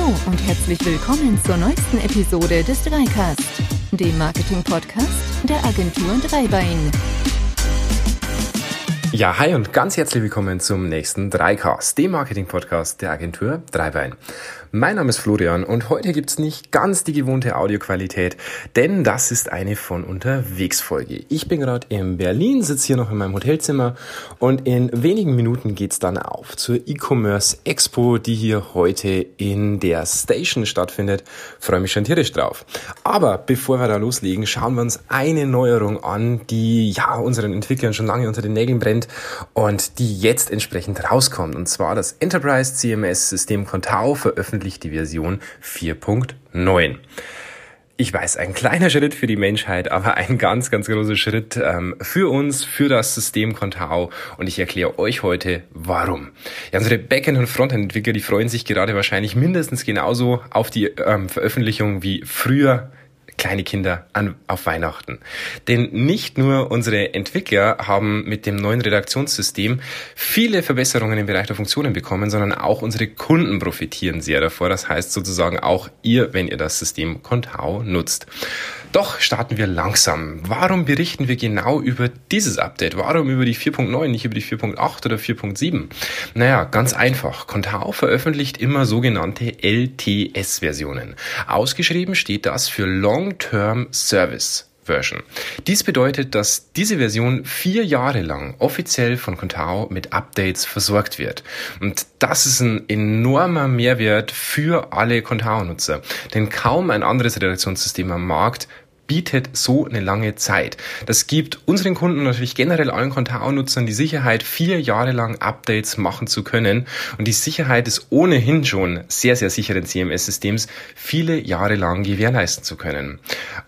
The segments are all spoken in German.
Hallo und herzlich willkommen zur neuesten Episode des Dreicast, dem Marketing-Podcast der Agentur Dreibein. Ja, hi und ganz herzlich willkommen zum nächsten Dreicast, dem Marketing-Podcast der Agentur Dreibein. Mein Name ist Florian und heute gibt's nicht ganz die gewohnte Audioqualität, denn das ist eine von unterwegs Folge. Ich bin gerade in Berlin, sitze hier noch in meinem Hotelzimmer und in wenigen Minuten geht's dann auf zur E-Commerce Expo, die hier heute in der Station stattfindet. Freue mich schon tierisch drauf. Aber bevor wir da loslegen, schauen wir uns eine Neuerung an, die ja unseren Entwicklern schon lange unter den Nägeln brennt und die jetzt entsprechend rauskommt. Und zwar das Enterprise CMS System Contao veröffentlicht veröffentlicht die Version 4.9. Ich weiß, ein kleiner Schritt für die Menschheit, aber ein ganz, ganz großer Schritt ähm, für uns, für das System Contao. Und ich erkläre euch heute, warum. Ja, unsere Backend- und Frontend-Entwickler, die freuen sich gerade wahrscheinlich mindestens genauso auf die ähm, Veröffentlichung wie früher kleine Kinder an, auf Weihnachten. Denn nicht nur unsere Entwickler haben mit dem neuen Redaktionssystem viele Verbesserungen im Bereich der Funktionen bekommen, sondern auch unsere Kunden profitieren sehr davor. Das heißt sozusagen auch ihr, wenn ihr das System Contao nutzt. Doch starten wir langsam. Warum berichten wir genau über dieses Update? Warum über die 4.9, nicht über die 4.8 oder 4.7? Naja, ganz einfach. Contao veröffentlicht immer sogenannte LTS-Versionen. Ausgeschrieben steht das für Long-Term Service. Version. Dies bedeutet, dass diese Version vier Jahre lang offiziell von Contao mit Updates versorgt wird. Und das ist ein enormer Mehrwert für alle Contao-Nutzer. Denn kaum ein anderes Redaktionssystem am Markt bietet so eine lange Zeit. Das gibt unseren Kunden natürlich generell allen Contao-Nutzern die Sicherheit, vier Jahre lang Updates machen zu können. Und die Sicherheit des ohnehin schon sehr, sehr sicheren CMS-Systems viele Jahre lang gewährleisten zu können.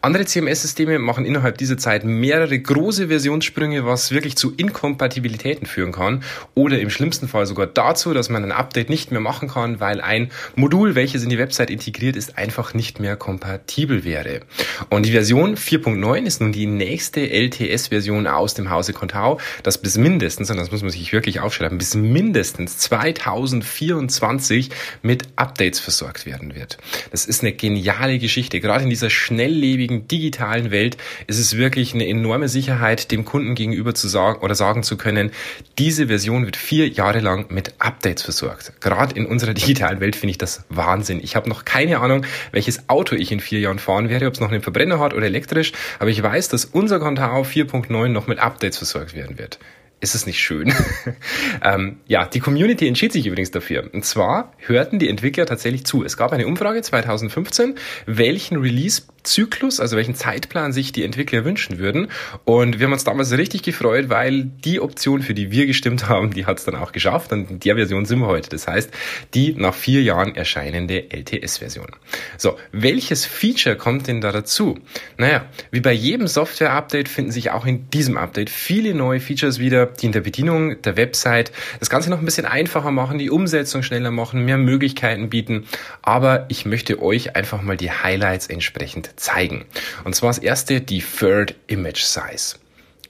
Andere CMS-Systeme machen innerhalb dieser Zeit mehrere große Versionssprünge, was wirklich zu Inkompatibilitäten führen kann. Oder im schlimmsten Fall sogar dazu, dass man ein Update nicht mehr machen kann, weil ein Modul, welches in die Website integriert ist, einfach nicht mehr kompatibel wäre. Und die Version Version 4.9 ist nun die nächste LTS-Version aus dem Hause Contao, das bis mindestens, und das muss man sich wirklich aufschreiben, bis mindestens 2024 mit Updates versorgt werden wird. Das ist eine geniale Geschichte. Gerade in dieser schnelllebigen digitalen Welt ist es wirklich eine enorme Sicherheit, dem Kunden gegenüber zu sagen oder sagen zu können, diese Version wird vier Jahre lang mit Updates versorgt. Gerade in unserer digitalen Welt finde ich das Wahnsinn. Ich habe noch keine Ahnung, welches Auto ich in vier Jahren fahren werde, ob es noch einen Verbrenner hat oder oder elektrisch, aber ich weiß, dass unser Contao 4.9 noch mit Updates versorgt werden wird. Ist es nicht schön? ähm, ja, die Community entschied sich übrigens dafür. Und zwar hörten die Entwickler tatsächlich zu. Es gab eine Umfrage 2015, welchen Release Zyklus, also welchen Zeitplan sich die Entwickler wünschen würden. Und wir haben uns damals richtig gefreut, weil die Option, für die wir gestimmt haben, die hat es dann auch geschafft. Und in der Version sind wir heute. Das heißt, die nach vier Jahren erscheinende LTS-Version. So, welches Feature kommt denn da dazu? Naja, wie bei jedem Software-Update finden sich auch in diesem Update viele neue Features wieder, die in der Bedienung der Website das Ganze noch ein bisschen einfacher machen, die Umsetzung schneller machen, mehr Möglichkeiten bieten. Aber ich möchte euch einfach mal die Highlights entsprechend zeigen. Und zwar das erste, Deferred Image Size.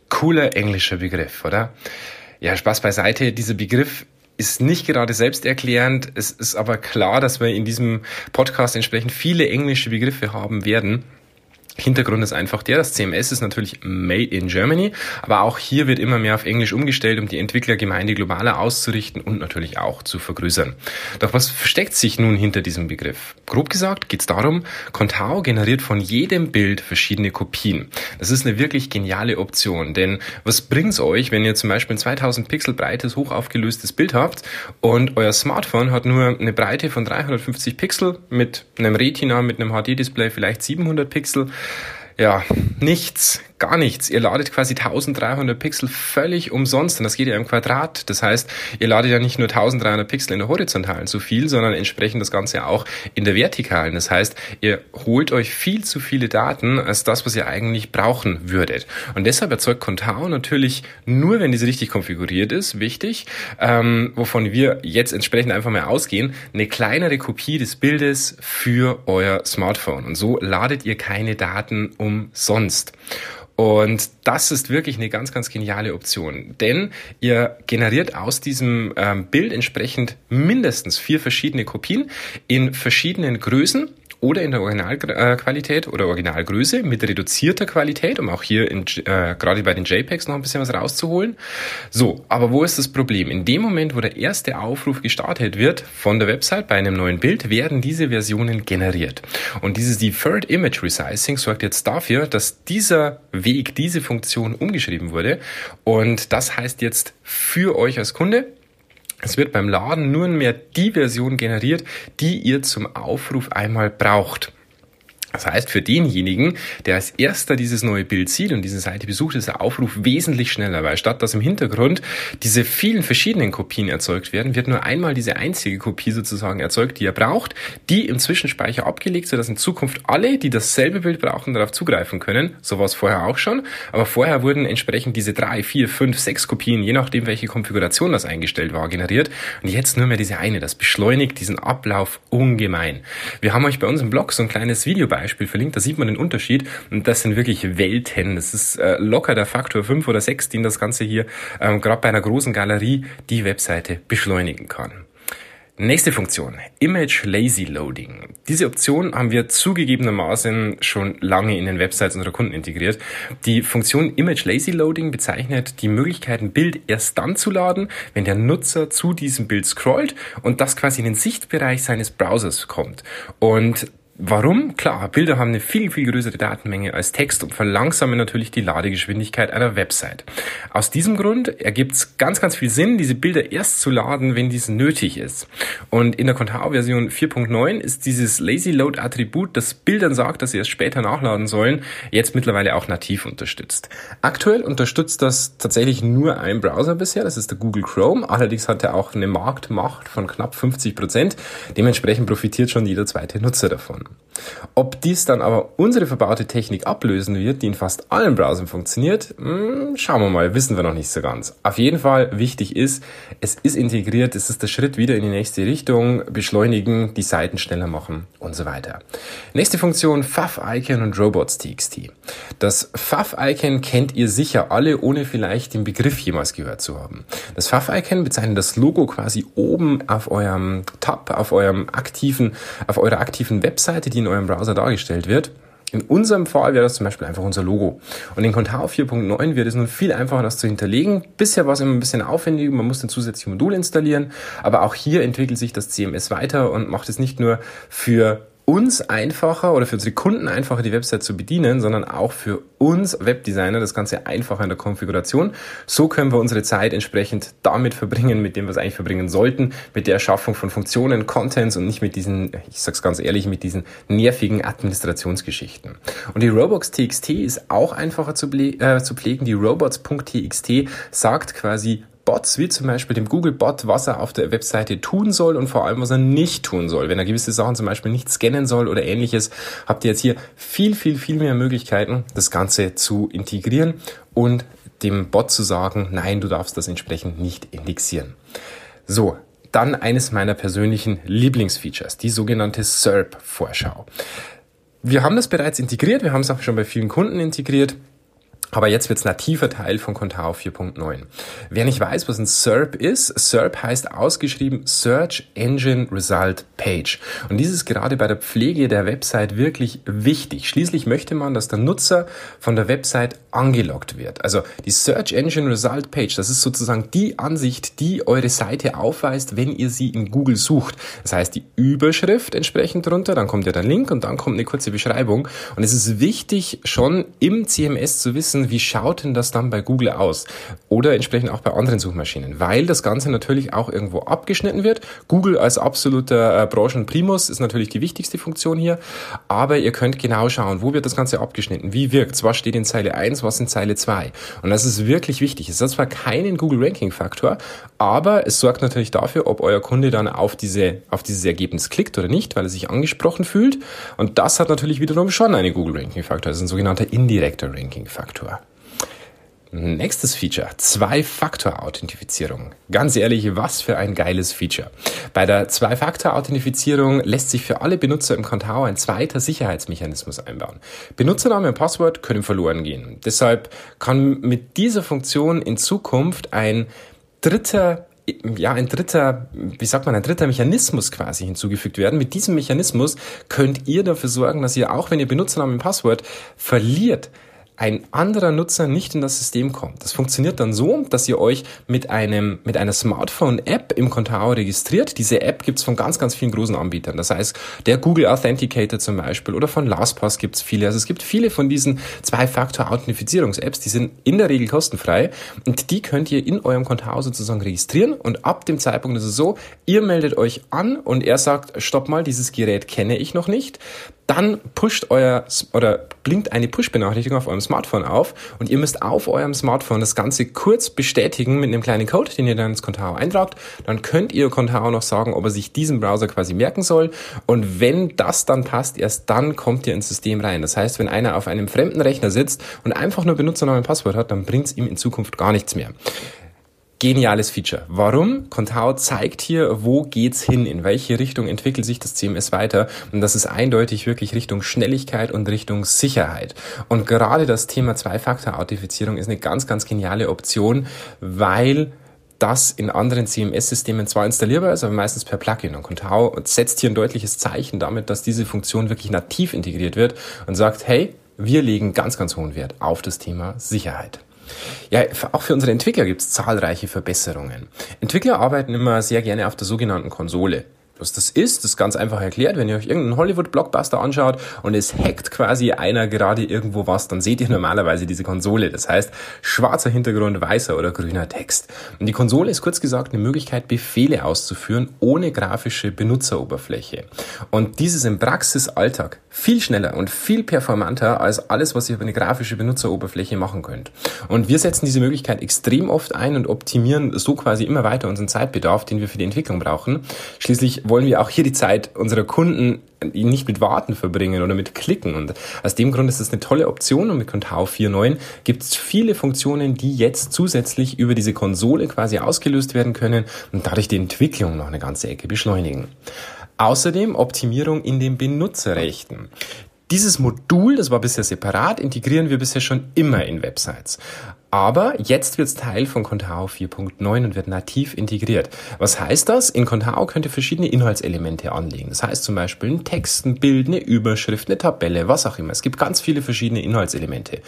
Cooler englischer Begriff, oder? Ja, Spaß beiseite. Dieser Begriff ist nicht gerade selbsterklärend. Es ist aber klar, dass wir in diesem Podcast entsprechend viele englische Begriffe haben werden. Hintergrund ist einfach der, das CMS ist natürlich made in Germany, aber auch hier wird immer mehr auf Englisch umgestellt, um die Entwicklergemeinde globaler auszurichten und natürlich auch zu vergrößern. Doch was versteckt sich nun hinter diesem Begriff? Grob gesagt geht es darum, Contao generiert von jedem Bild verschiedene Kopien. Das ist eine wirklich geniale Option, denn was bringt's euch, wenn ihr zum Beispiel ein 2000 Pixel breites, hochaufgelöstes Bild habt und euer Smartphone hat nur eine Breite von 350 Pixel mit einem Retina, mit einem HD-Display vielleicht 700 Pixel ja, nichts gar nichts. Ihr ladet quasi 1300 Pixel völlig umsonst und das geht ja im Quadrat. Das heißt, ihr ladet ja nicht nur 1300 Pixel in der horizontalen zu viel, sondern entsprechend das Ganze auch in der vertikalen. Das heißt, ihr holt euch viel zu viele Daten als das, was ihr eigentlich brauchen würdet. Und deshalb erzeugt Contao natürlich nur, wenn diese richtig konfiguriert ist, wichtig, ähm, wovon wir jetzt entsprechend einfach mal ausgehen, eine kleinere Kopie des Bildes für euer Smartphone. Und so ladet ihr keine Daten umsonst. Und das ist wirklich eine ganz, ganz geniale Option, denn ihr generiert aus diesem ähm, Bild entsprechend mindestens vier verschiedene Kopien in verschiedenen Größen oder in der Originalqualität oder Originalgröße mit reduzierter Qualität, um auch hier in, äh, gerade bei den JPEGs noch ein bisschen was rauszuholen. So, aber wo ist das Problem? In dem Moment, wo der erste Aufruf gestartet wird von der Website bei einem neuen Bild, werden diese Versionen generiert. Und dieses Deferred Image Resizing sorgt jetzt dafür, dass dieser Weg, diese Funktion umgeschrieben wurde. Und das heißt jetzt für euch als Kunde, es wird beim Laden nur mehr die Version generiert, die ihr zum Aufruf einmal braucht. Das heißt, für denjenigen, der als erster dieses neue Bild sieht und diese Seite besucht, ist der Aufruf wesentlich schneller, weil statt dass im Hintergrund diese vielen verschiedenen Kopien erzeugt werden, wird nur einmal diese einzige Kopie sozusagen erzeugt, die er braucht, die im Zwischenspeicher abgelegt, sodass in Zukunft alle, die dasselbe Bild brauchen, darauf zugreifen können. So war es vorher auch schon, aber vorher wurden entsprechend diese drei, vier, fünf, sechs Kopien, je nachdem, welche Konfiguration das eingestellt war, generiert und jetzt nur mehr diese eine. Das beschleunigt diesen Ablauf ungemein. Wir haben euch bei uns im Blog so ein kleines Video bei Beispiel verlinkt. Da sieht man den Unterschied und das sind wirklich Welten. Das ist äh, locker der Faktor 5 oder 6, den das Ganze hier ähm, gerade bei einer großen Galerie die Webseite beschleunigen kann. Nächste Funktion, Image Lazy Loading. Diese Option haben wir zugegebenermaßen schon lange in den Websites unserer Kunden integriert. Die Funktion Image Lazy Loading bezeichnet die Möglichkeit, ein Bild erst dann zu laden, wenn der Nutzer zu diesem Bild scrollt und das quasi in den Sichtbereich seines Browsers kommt. Und Warum? Klar, Bilder haben eine viel, viel größere Datenmenge als Text und verlangsamen natürlich die Ladegeschwindigkeit einer Website. Aus diesem Grund ergibt es ganz, ganz viel Sinn, diese Bilder erst zu laden, wenn dies nötig ist. Und in der Contao-Version 4.9 ist dieses Lazy Load Attribut, das Bildern sagt, dass sie erst später nachladen sollen, jetzt mittlerweile auch nativ unterstützt. Aktuell unterstützt das tatsächlich nur ein Browser bisher, das ist der Google Chrome. Allerdings hat er auch eine Marktmacht von knapp 50 Prozent. Dementsprechend profitiert schon jeder zweite Nutzer davon. Ob dies dann aber unsere verbaute Technik ablösen wird, die in fast allen Browsern funktioniert, hm, schauen wir mal, wissen wir noch nicht so ganz. Auf jeden Fall wichtig ist, es ist integriert, es ist der Schritt wieder in die nächste Richtung, beschleunigen, die Seiten schneller machen und so weiter. Nächste Funktion, Fav-Icon und Robots.txt. Das Fav-Icon kennt ihr sicher alle, ohne vielleicht den Begriff jemals gehört zu haben. Das Fav-Icon bezeichnet das Logo quasi oben auf eurem Tab, auf eurem aktiven, auf eurer aktiven Website Webseite, die in eurem Browser dargestellt wird. In unserem Fall wäre das zum Beispiel einfach unser Logo. Und in Contao 4.9 wird es nun viel einfacher, das zu hinterlegen. Bisher war es immer ein bisschen aufwendig, man musste ein zusätzliches Modul installieren. Aber auch hier entwickelt sich das CMS weiter und macht es nicht nur für uns einfacher oder für unsere Kunden einfacher, die Website zu bedienen, sondern auch für uns Webdesigner das Ganze einfacher in der Konfiguration. So können wir unsere Zeit entsprechend damit verbringen, mit dem wir es eigentlich verbringen sollten, mit der Erschaffung von Funktionen, Contents und nicht mit diesen, ich sag's ganz ehrlich, mit diesen nervigen Administrationsgeschichten. Und die Robots.txt ist auch einfacher zu, äh, zu pflegen. Die Robots.txt sagt quasi Bots, wie zum Beispiel dem Google-Bot, was er auf der Webseite tun soll und vor allem, was er nicht tun soll. Wenn er gewisse Sachen zum Beispiel nicht scannen soll oder ähnliches, habt ihr jetzt hier viel, viel, viel mehr Möglichkeiten, das Ganze zu integrieren und dem Bot zu sagen, nein, du darfst das entsprechend nicht indexieren. So, dann eines meiner persönlichen Lieblingsfeatures, die sogenannte SERP-Vorschau. Wir haben das bereits integriert, wir haben es auch schon bei vielen Kunden integriert. Aber jetzt wird's nativer Teil von Contao 4.9. Wer nicht weiß, was ein SERP ist, SERP heißt ausgeschrieben Search Engine Result Page. Und dies ist gerade bei der Pflege der Website wirklich wichtig. Schließlich möchte man, dass der Nutzer von der Website angelockt wird. Also die Search Engine Result Page, das ist sozusagen die Ansicht, die eure Seite aufweist, wenn ihr sie in Google sucht. Das heißt, die Überschrift entsprechend drunter, dann kommt ja der Link und dann kommt eine kurze Beschreibung. Und es ist wichtig, schon im CMS zu wissen, wie schaut denn das dann bei Google aus? Oder entsprechend auch bei anderen Suchmaschinen, weil das Ganze natürlich auch irgendwo abgeschnitten wird. Google als absoluter äh, Branchenprimus ist natürlich die wichtigste Funktion hier, aber ihr könnt genau schauen, wo wird das Ganze abgeschnitten, wie wirkt was steht in Zeile 1, was in Zeile 2. Und das ist wirklich wichtig. Es hat zwar keinen Google Ranking Faktor, aber es sorgt natürlich dafür, ob euer Kunde dann auf diese, auf dieses Ergebnis klickt oder nicht, weil er sich angesprochen fühlt. Und das hat natürlich wiederum schon einen Google Ranking Faktor. Das ist ein sogenannter indirekter Ranking Faktor. Nächstes Feature, Zwei-Faktor-Authentifizierung. Ganz ehrlich, was für ein geiles Feature. Bei der Zwei-Faktor-Authentifizierung lässt sich für alle Benutzer im Kontao ein zweiter Sicherheitsmechanismus einbauen. Benutzername und Passwort können verloren gehen. Deshalb kann mit dieser Funktion in Zukunft ein dritter ja, ein dritter, wie sagt man, ein dritter Mechanismus quasi hinzugefügt werden. Mit diesem Mechanismus könnt ihr dafür sorgen, dass ihr auch, wenn ihr Benutzernamen und Passwort verliert, ein anderer Nutzer nicht in das System kommt. Das funktioniert dann so, dass ihr euch mit einem mit einer Smartphone-App im Contao registriert. Diese App gibt's von ganz, ganz vielen großen Anbietern. Das heißt, der Google Authenticator zum Beispiel oder von LastPass gibt's viele. Also es gibt viele von diesen Zwei-Faktor-Authentifizierungs-Apps, die sind in der Regel kostenfrei und die könnt ihr in eurem Contao sozusagen registrieren und ab dem Zeitpunkt ist es so, ihr meldet euch an und er sagt, stopp mal, dieses Gerät kenne ich noch nicht dann pusht euer oder blinkt eine Push-Benachrichtigung auf eurem Smartphone auf und ihr müsst auf eurem Smartphone das Ganze kurz bestätigen mit einem kleinen Code, den ihr dann ins Contao eintragt. Dann könnt ihr Contao noch sagen, ob er sich diesen Browser quasi merken soll. Und wenn das dann passt, erst dann kommt ihr ins System rein. Das heißt, wenn einer auf einem fremden Rechner sitzt und einfach nur Benutzernamen und Passwort hat, dann bringt es ihm in Zukunft gar nichts mehr geniales Feature. Warum? Contao zeigt hier, wo geht's hin, in welche Richtung entwickelt sich das CMS weiter und das ist eindeutig wirklich Richtung Schnelligkeit und Richtung Sicherheit. Und gerade das Thema Zwei-Faktor-Authentifizierung ist eine ganz, ganz geniale Option, weil das in anderen CMS-Systemen zwar installierbar ist, aber meistens per Plugin. Und Contao setzt hier ein deutliches Zeichen damit, dass diese Funktion wirklich nativ integriert wird und sagt, hey, wir legen ganz, ganz hohen Wert auf das Thema Sicherheit. Ja, auch für unsere Entwickler gibt es zahlreiche Verbesserungen. Entwickler arbeiten immer sehr gerne auf der sogenannten Konsole. Was das ist, das ist ganz einfach erklärt. Wenn ihr euch irgendeinen Hollywood-Blockbuster anschaut und es hackt quasi einer gerade irgendwo was, dann seht ihr normalerweise diese Konsole. Das heißt, schwarzer Hintergrund, weißer oder grüner Text. Und die Konsole ist kurz gesagt eine Möglichkeit, Befehle auszuführen ohne grafische Benutzeroberfläche. Und dieses im Praxisalltag viel schneller und viel performanter als alles, was ihr über eine grafische Benutzeroberfläche machen könnt. Und wir setzen diese Möglichkeit extrem oft ein und optimieren so quasi immer weiter unseren Zeitbedarf, den wir für die Entwicklung brauchen. Schließlich wollen wir auch hier die Zeit unserer Kunden nicht mit Warten verbringen oder mit Klicken. Und aus dem Grund ist das eine tolle Option und mit Contao 4.9 gibt es viele Funktionen, die jetzt zusätzlich über diese Konsole quasi ausgelöst werden können und dadurch die Entwicklung noch eine ganze Ecke beschleunigen. Außerdem Optimierung in den Benutzerrechten. Dieses Modul, das war bisher separat, integrieren wir bisher schon immer in Websites. Aber jetzt wird es Teil von Contao 4.9 und wird nativ integriert. Was heißt das? In Contao könnt ihr verschiedene Inhaltselemente anlegen. Das heißt zum Beispiel ein Text, ein Bild, eine Überschrift, eine Tabelle, was auch immer. Es gibt ganz viele verschiedene Inhaltselemente.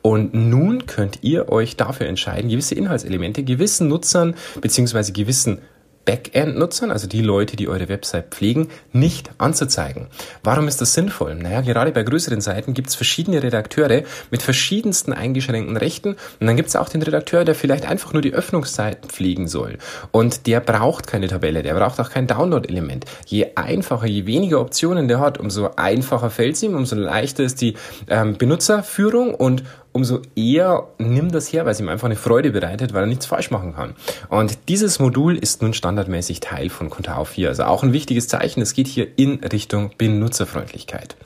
Und nun könnt ihr euch dafür entscheiden, gewisse Inhaltselemente gewissen Nutzern beziehungsweise gewissen Backend-Nutzern, also die Leute, die eure Website pflegen, nicht anzuzeigen. Warum ist das sinnvoll? Naja, gerade bei größeren Seiten gibt es verschiedene Redakteure mit verschiedensten eingeschränkten Rechten und dann gibt es auch den Redakteur, der vielleicht einfach nur die Öffnungszeiten pflegen soll und der braucht keine Tabelle, der braucht auch kein Download-Element. Je einfacher, je weniger Optionen der hat, umso einfacher fällt es ihm, umso leichter ist die ähm, Benutzerführung und umso eher nimmt das her, weil es ihm einfach eine Freude bereitet, weil er nichts falsch machen kann. Und dieses Modul ist nun standardmäßig Teil von Contao 4. Also auch ein wichtiges Zeichen. Es geht hier in Richtung Benutzerfreundlichkeit.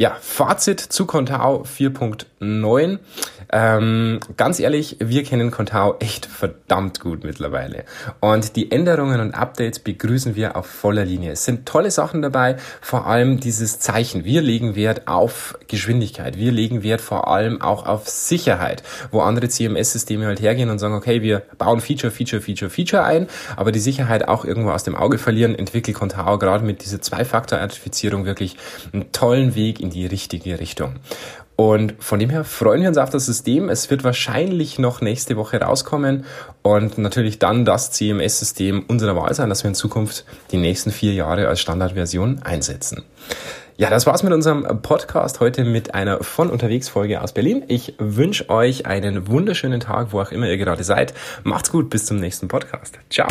Ja, Fazit zu Contao 4.9. Ähm, ganz ehrlich, wir kennen Contao echt verdammt gut mittlerweile. Und die Änderungen und Updates begrüßen wir auf voller Linie. Es sind tolle Sachen dabei, vor allem dieses Zeichen. Wir legen Wert auf Geschwindigkeit. Wir legen Wert vor allem auch auf Sicherheit, wo andere CMS-Systeme halt hergehen und sagen, okay, wir bauen Feature, Feature, Feature, Feature ein, aber die Sicherheit auch irgendwo aus dem Auge verlieren, entwickelt Contao gerade mit dieser Zwei-Faktor-Authentifizierung wirklich einen tollen Weg in die richtige Richtung. Und von dem her freuen wir uns auf das System. Es wird wahrscheinlich noch nächste Woche rauskommen und natürlich dann das CMS-System unserer Wahl sein, das wir in Zukunft die nächsten vier Jahre als Standardversion einsetzen. Ja, das war's mit unserem Podcast heute mit einer von unterwegs Folge aus Berlin. Ich wünsche euch einen wunderschönen Tag, wo auch immer ihr gerade seid. Macht's gut, bis zum nächsten Podcast. Ciao.